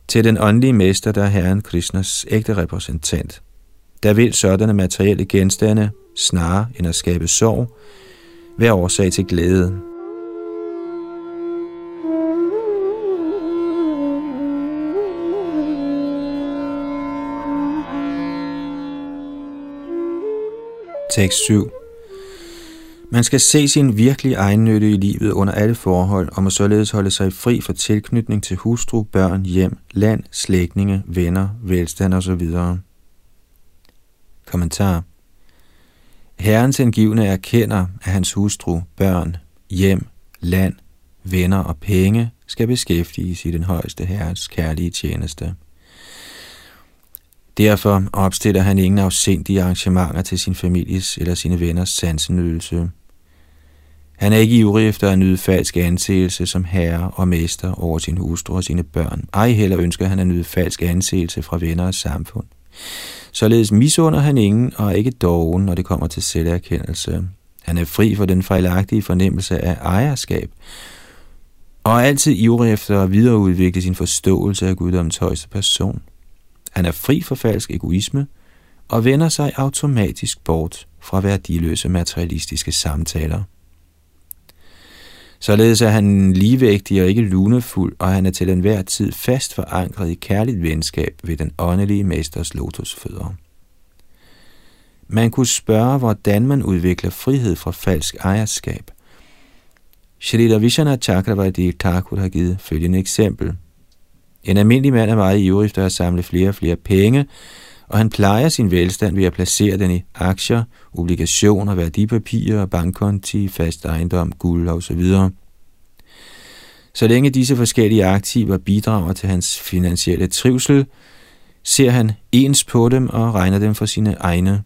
til den åndelige mester, der er Herren Krishnas ægte repræsentant der vil sådanne materielle genstande, snarere end at skabe sorg, være årsag til glæde. Tekst 7 man skal se sin virkelige egennytte i livet under alle forhold, og må således holde sig fri for tilknytning til hustru, børn, hjem, land, slægtninge, venner, velstand osv. Kommentar Herrens hengivne erkender, at hans hustru, børn, hjem, land, venner og penge skal beskæftiges i den højeste herres kærlige tjeneste. Derfor opstiller han ingen afsindige arrangementer til sin families eller sine venners sansenydelse. Han er ikke ivrig efter at nyde falsk anseelse som herre og mester over sin hustru og sine børn. Ej heller ønsker han at nyde falsk anseelse fra venner og samfund. Således misunder han ingen og er ikke doven, når det kommer til selverkendelse. Han er fri for den fejlagtige fornemmelse af ejerskab, og er altid ivrig efter at videreudvikle sin forståelse af guddoms højeste person. Han er fri for falsk egoisme og vender sig automatisk bort fra værdiløse materialistiske samtaler. Således er han ligevægtig og ikke lunefuld, og han er til enhver tid fast forankret i kærligt venskab ved den åndelige mesters lotusfødder. Man kunne spørge, hvordan man udvikler frihed fra falsk ejerskab. Shrita Vishana Chakravarti Thakur har givet følgende eksempel. En almindelig mand er meget ivrig efter at samle flere og flere penge, og han plejer sin velstand ved at placere den i aktier, obligationer, værdipapirer, bankkonti, fast ejendom, guld osv. Så længe disse forskellige aktiver bidrager til hans finansielle trivsel, ser han ens på dem og regner dem for sine egne.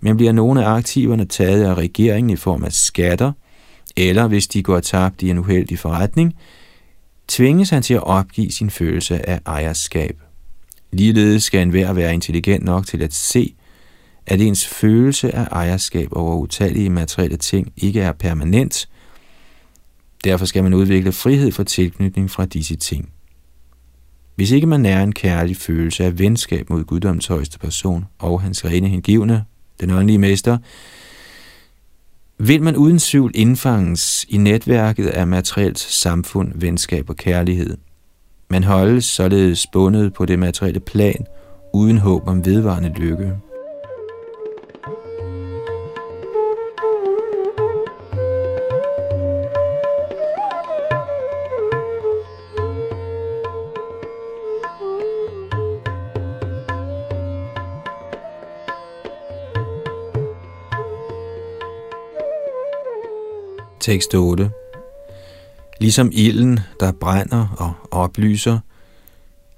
Men bliver nogle af aktiverne taget af regeringen i form af skatter, eller hvis de går tabt i en uheldig forretning, tvinges han til at opgive sin følelse af ejerskab. Ligeledes skal enhver være intelligent nok til at se, at ens følelse af ejerskab over utallige materielle ting ikke er permanent. Derfor skal man udvikle frihed for tilknytning fra disse ting. Hvis ikke man nærer en kærlig følelse af venskab mod guddoms højeste person og hans rene hengivne, den åndelige mester, vil man uden tvivl indfanges i netværket af materielt samfund, venskab og kærlighed. Man holdes således bundet på det materielle plan, uden håb om vedvarende lykke. Tekst 8 Ligesom ilden, der brænder og oplyser,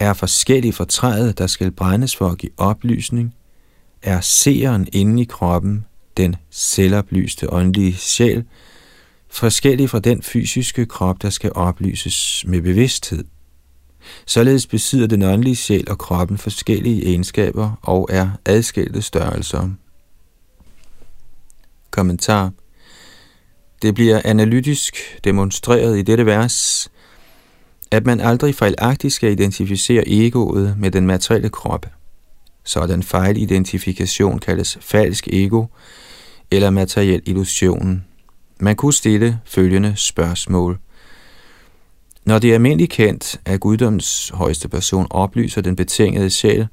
er forskellige fra træet, der skal brændes for at give oplysning, er seeren inde i kroppen, den selvoplyste åndelige sjæl, forskellig fra den fysiske krop, der skal oplyses med bevidsthed. Således besidder den åndelige sjæl og kroppen forskellige egenskaber og er adskilte størrelser. Kommentar det bliver analytisk demonstreret i dette vers, at man aldrig fejlagtigt skal identificere egoet med den materielle krop. Sådan fejlidentifikation kaldes falsk ego eller materiel illusion. Man kunne stille følgende spørgsmål. Når det er almindeligt kendt, at guddoms højeste person oplyser den betingede sjæl,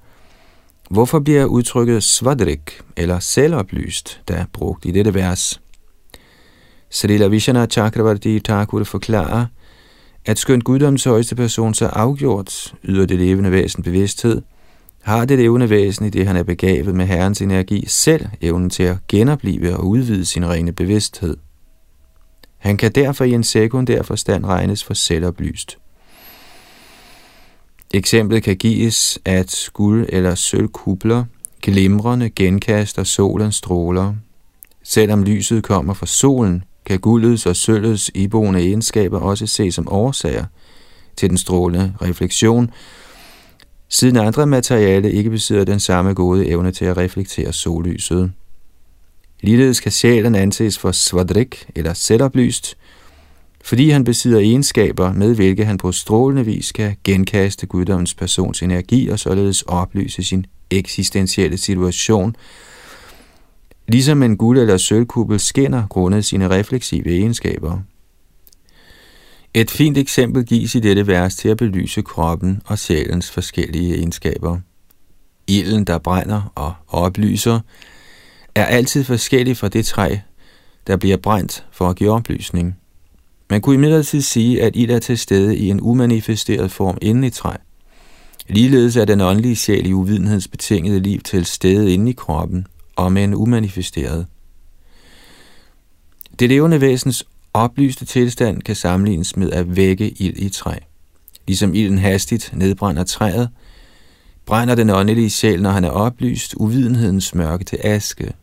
hvorfor bliver udtrykket svadrik eller selvoplyst, der er brugt i dette vers? Srila Vishana Chakravarti Thakur forklarer, at skønt guddoms højeste person så afgjort yder det levende væsen bevidsthed, har det levende væsen i det, han er begavet med Herrens energi, selv evnen til at genopleve og udvide sin rene bevidsthed. Han kan derfor i en sekundær forstand regnes for selvoplyst. Eksemplet kan gives, at guld- eller sølvkubler glimrende genkaster solens stråler. Selvom lyset kommer fra solen, kan guldets og sølvets iboende egenskaber også ses som årsager? Til den strålende refleksion, siden andre materiale ikke besidder den samme gode evne til at reflektere sollyset. Ligeledes kan sjælen anses for svadrik eller selvoplyst, fordi han besidder egenskaber, med hvilke han på strålende vis kan genkaste guddommens persons energi og således oplyse sin eksistentielle situation, ligesom en guld- eller sølvkuppel skinner grundet sine refleksive egenskaber. Et fint eksempel gives i dette vers til at belyse kroppen og sjælens forskellige egenskaber. Ilden, der brænder og oplyser, er altid forskellig fra det træ, der bliver brændt for at give oplysning. Man kunne imidlertid sige, at ild er til stede i en umanifesteret form inde i træ. Ligeledes er den åndelige sjæl i uvidenhedsbetingede liv til stede inde i kroppen, og men umanifesteret. Det levende væsens oplyste tilstand kan sammenlignes med at vække ild i træ. Ligesom ilden hastigt nedbrænder træet, brænder den åndelige sjæl, når han er oplyst, uvidenhedens mørke til aske.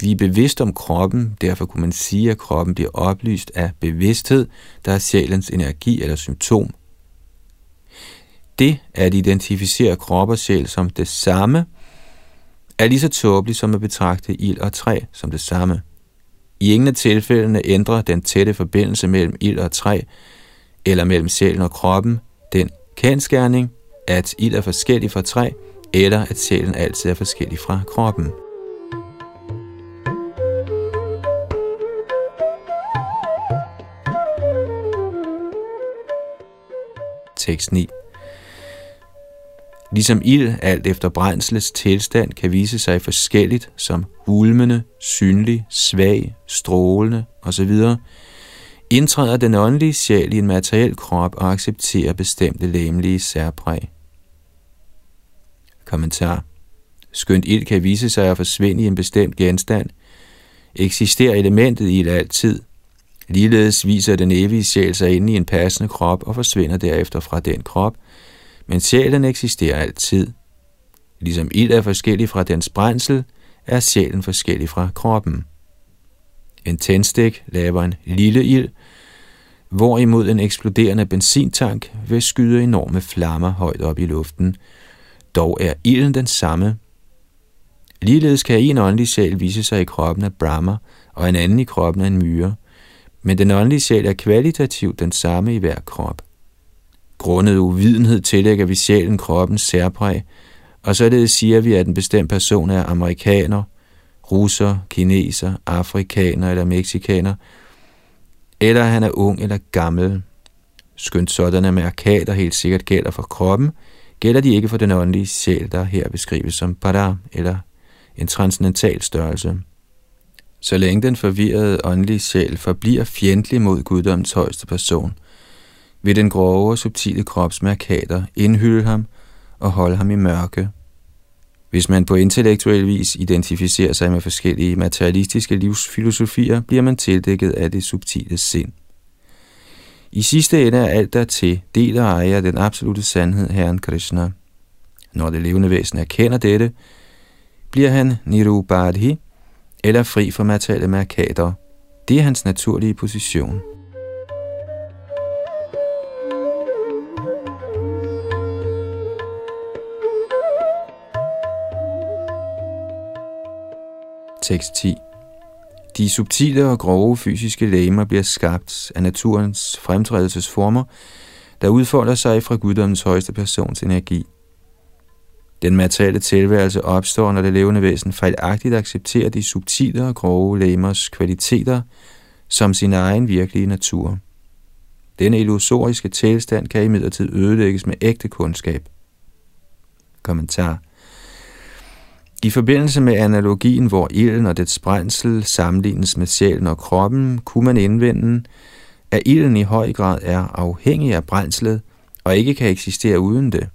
Vi er bevidst om kroppen, derfor kunne man sige, at kroppen bliver oplyst af bevidsthed, der er sjælens energi eller symptom. Det at identificere krop og sjæl som det samme, er lige så tåbelig som at betragte ild og træ som det samme. I ingen af tilfældene ændrer den tætte forbindelse mellem ild og træ, eller mellem sjælen og kroppen, den kendskærning, at ild er forskellig fra træ, eller at sjælen altid er forskellig fra kroppen. Tekst 9 Ligesom ild alt efter brændslets tilstand kan vise sig forskelligt som ulmende, synlig, svag, strålende osv., indtræder den åndelige sjæl i en materiel krop og accepterer bestemte læmelige særpræg. Kommentar Skønt ild kan vise sig at forsvinde i en bestemt genstand, eksisterer elementet i ild altid. Ligeledes viser den evige sjæl sig inde i en passende krop og forsvinder derefter fra den krop, men sjælen eksisterer altid. Ligesom ild er forskellig fra dens brændsel, er sjælen forskellig fra kroppen. En tændstik laver en lille ild, hvorimod en eksploderende benzintank vil skyde enorme flammer højt op i luften. Dog er ilden den samme. Ligeledes kan en åndelig sjæl vise sig i kroppen af Brahma, og en anden i kroppen af en myre, men den åndelige sjæl er kvalitativt den samme i hver krop. Grundet uvidenhed tillægger vi sjælen kroppen særpræg, og således siger vi, at en bestemt person er amerikaner, russer, kineser, afrikaner eller meksikaner, eller han er ung eller gammel. Skønt sådanne mærkater helt sikkert gælder for kroppen, gælder de ikke for den åndelige sjæl, der her beskrives som para eller en transcendental størrelse. Så længe den forvirrede åndelige sjæl forbliver fjendtlig mod guddommens højeste person, vil den grove og subtile kropsmærkater indhylde ham og holde ham i mørke. Hvis man på intellektuel vis identificerer sig med forskellige materialistiske livsfilosofier, bliver man tildækket af det subtile sind. I sidste ende er alt der til del og ejer den absolute sandhed, Herren Krishna. Når det levende væsen erkender dette, bliver han nirubadhi, eller fri for materielle mærkater. Det er hans naturlige position. Tekst 10 De subtile og grove fysiske lægemer bliver skabt af naturens fremtrædelsesformer, der udfolder sig fra guddommens højeste persons energi. Den materielle tilværelse opstår, når det levende væsen fejlagtigt accepterer de subtile og grove læmers kvaliteter som sin egen virkelige natur. Denne illusoriske tilstand kan imidlertid ødelægges med ægte kundskab. Kommentar i forbindelse med analogien, hvor ilden og dets brændsel sammenlignes med sjælen og kroppen, kunne man indvende, at ilden i høj grad er afhængig af brændslet og ikke kan eksistere uden det.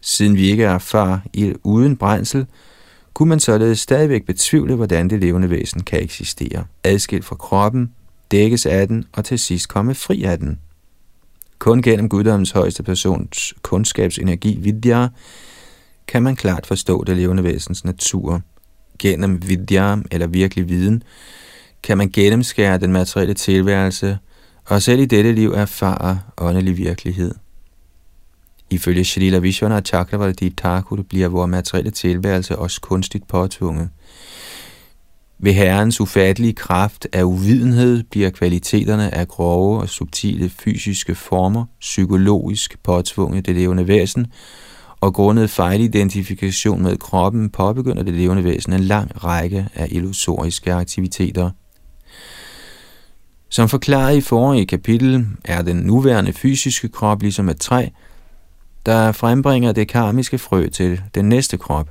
Siden vi ikke erfarer ild uden brændsel, kunne man således stadigvæk betvivle, hvordan det levende væsen kan eksistere, adskilt fra kroppen, dækkes af den og til sidst komme fri af den. Kun gennem guddommens højeste persons kundskabsenergi, vidya, kan man klart forstå det levende væsens natur. Gennem vidya, eller virkelig viden, kan man gennemskære den materielle tilværelse, og selv i dette liv erfare åndelig virkelighed. Ifølge Shalila Vishwana Chakravarti Thakur bliver vores materielle tilværelse også kunstigt påtvunget. Ved Herrens ufattelige kraft af uvidenhed bliver kvaliteterne af grove og subtile fysiske former psykologisk påtvunget det levende væsen, og grundet fejlidentifikation med kroppen påbegynder det levende væsen en lang række af illusoriske aktiviteter. Som forklaret i forrige kapitel er den nuværende fysiske krop ligesom et træ, der frembringer det karmiske frø til den næste krop.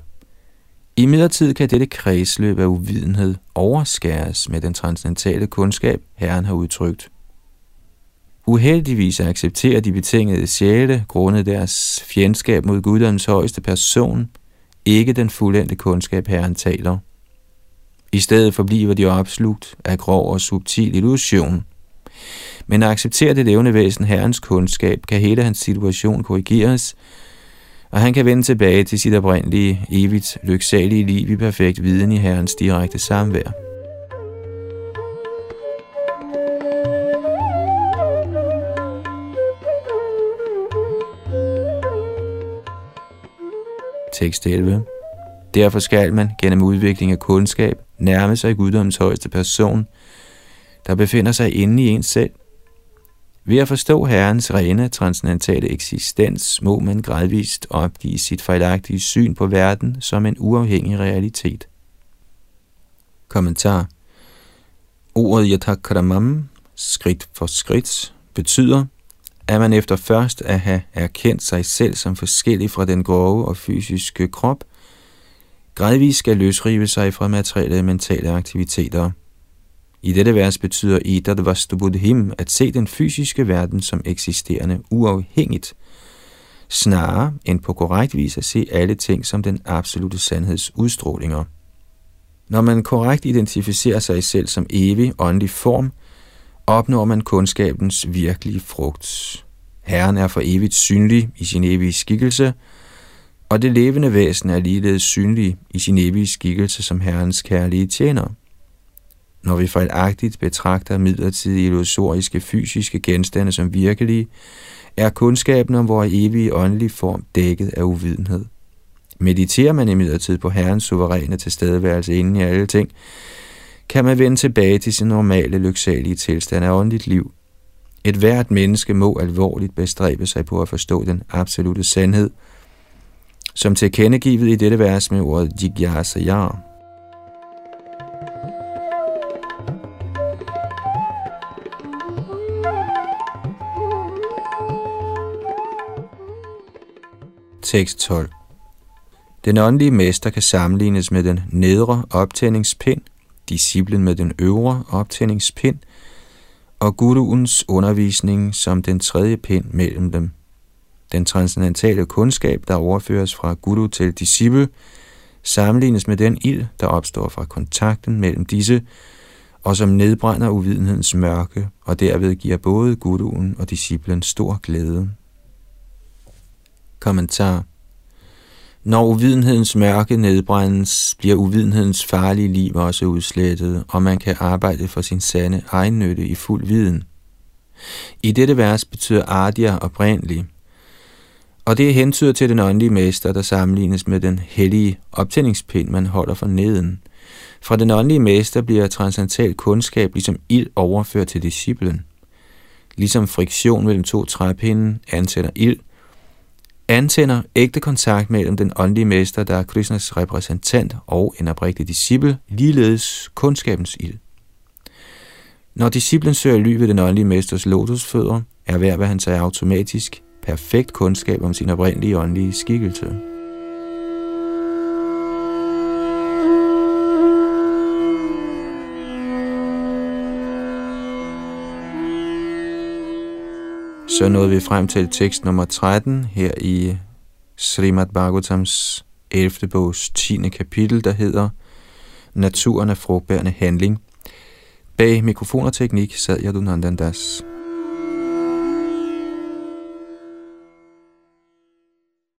I midlertid kan dette kredsløb af uvidenhed overskæres med den transcendentale kundskab, Herren har udtrykt. Uheldigvis accepterer de betingede sjæle, grundet deres fjendskab mod Guddoms højeste person, ikke den fuldendte kundskab, Herren taler. I stedet forbliver de opslugt af grov og subtil illusion. Men at acceptere det levende væsen herrens kundskab, kan hele hans situation korrigeres, og han kan vende tilbage til sit oprindelige, evigt lyksalige liv i perfekt viden i herrens direkte samvær. Tekst 11 Derfor skal man gennem udvikling af kundskab nærme sig guddommens højeste person, der befinder sig inde i ens selv. Ved at forstå Herrens rene transcendentale eksistens, må man gradvist opgive sit fejlagtige syn på verden som en uafhængig realitet. Kommentar Ordet yatakramam, skridt for skridt, betyder, at man efter først at have erkendt sig selv som forskellig fra den grove og fysiske krop, gradvist skal løsrive sig fra materielle mentale aktiviteter. I dette vers betyder Idat Vastubudhim at se den fysiske verden som eksisterende uafhængigt, snarere end på korrekt vis at se alle ting som den absolute sandheds udstrålinger. Når man korrekt identificerer sig selv som evig åndelig form, opnår man kundskabens virkelige frugt. Herren er for evigt synlig i sin evige skikkelse, og det levende væsen er ligeledes synlig i sin evige skikkelse som Herrens kærlige tjener. Når vi fejlagtigt betragter midlertidige illusoriske fysiske genstande som virkelige, er kundskaben om vores evige åndelige form dækket af uvidenhed. Mediterer man imidlertid på Herrens suveræne tilstedeværelse inden i alle ting, kan man vende tilbage til sin normale lyksalige tilstand af åndeligt liv. Et hvert menneske må alvorligt bestræbe sig på at forstå den absolute sandhed, som tilkendegivet i dette vers med ordet jigyasaya. Tekst 12 Den åndelige mester kan sammenlignes med den nedre optændingspind, disciplen med den øvre optændingspind, og guruens undervisning som den tredje pind mellem dem. Den transcendentale kundskab, der overføres fra guru til disciple, sammenlignes med den ild, der opstår fra kontakten mellem disse, og som nedbrænder uvidenhedens mørke, og derved giver både guruen og disciplen stor glæde. Kommentar når uvidenhedens mørke nedbrændes, bliver uvidenhedens farlige liv også udslettet, og man kan arbejde for sin sande egennytte i fuld viden. I dette vers betyder Ardia oprindelig, og det hentyder til den åndelige mester, der sammenlignes med den hellige optændingspind, man holder for neden. Fra den åndelige mester bliver transcendental kundskab ligesom ild overført til disciplen. Ligesom friktion mellem to træpinde antænder ild, antænder ægte kontakt mellem den åndelige mester, der er Krishnas repræsentant og en oprigtig disciple, ligeledes kundskabens ild. Når disciplen søger ly ved den åndelige mesters lotusfødder, er hver, hvad han tager automatisk perfekt kundskab om sin oprindelige åndelige skikkelse. Så nåede vi frem til tekst nummer 13 her i Srimad Bhagavatams 11. bogs 10. kapitel, der hedder Naturen af frugtbærende handling. Bag mikrofon og teknik sad Yadunandandas. Das.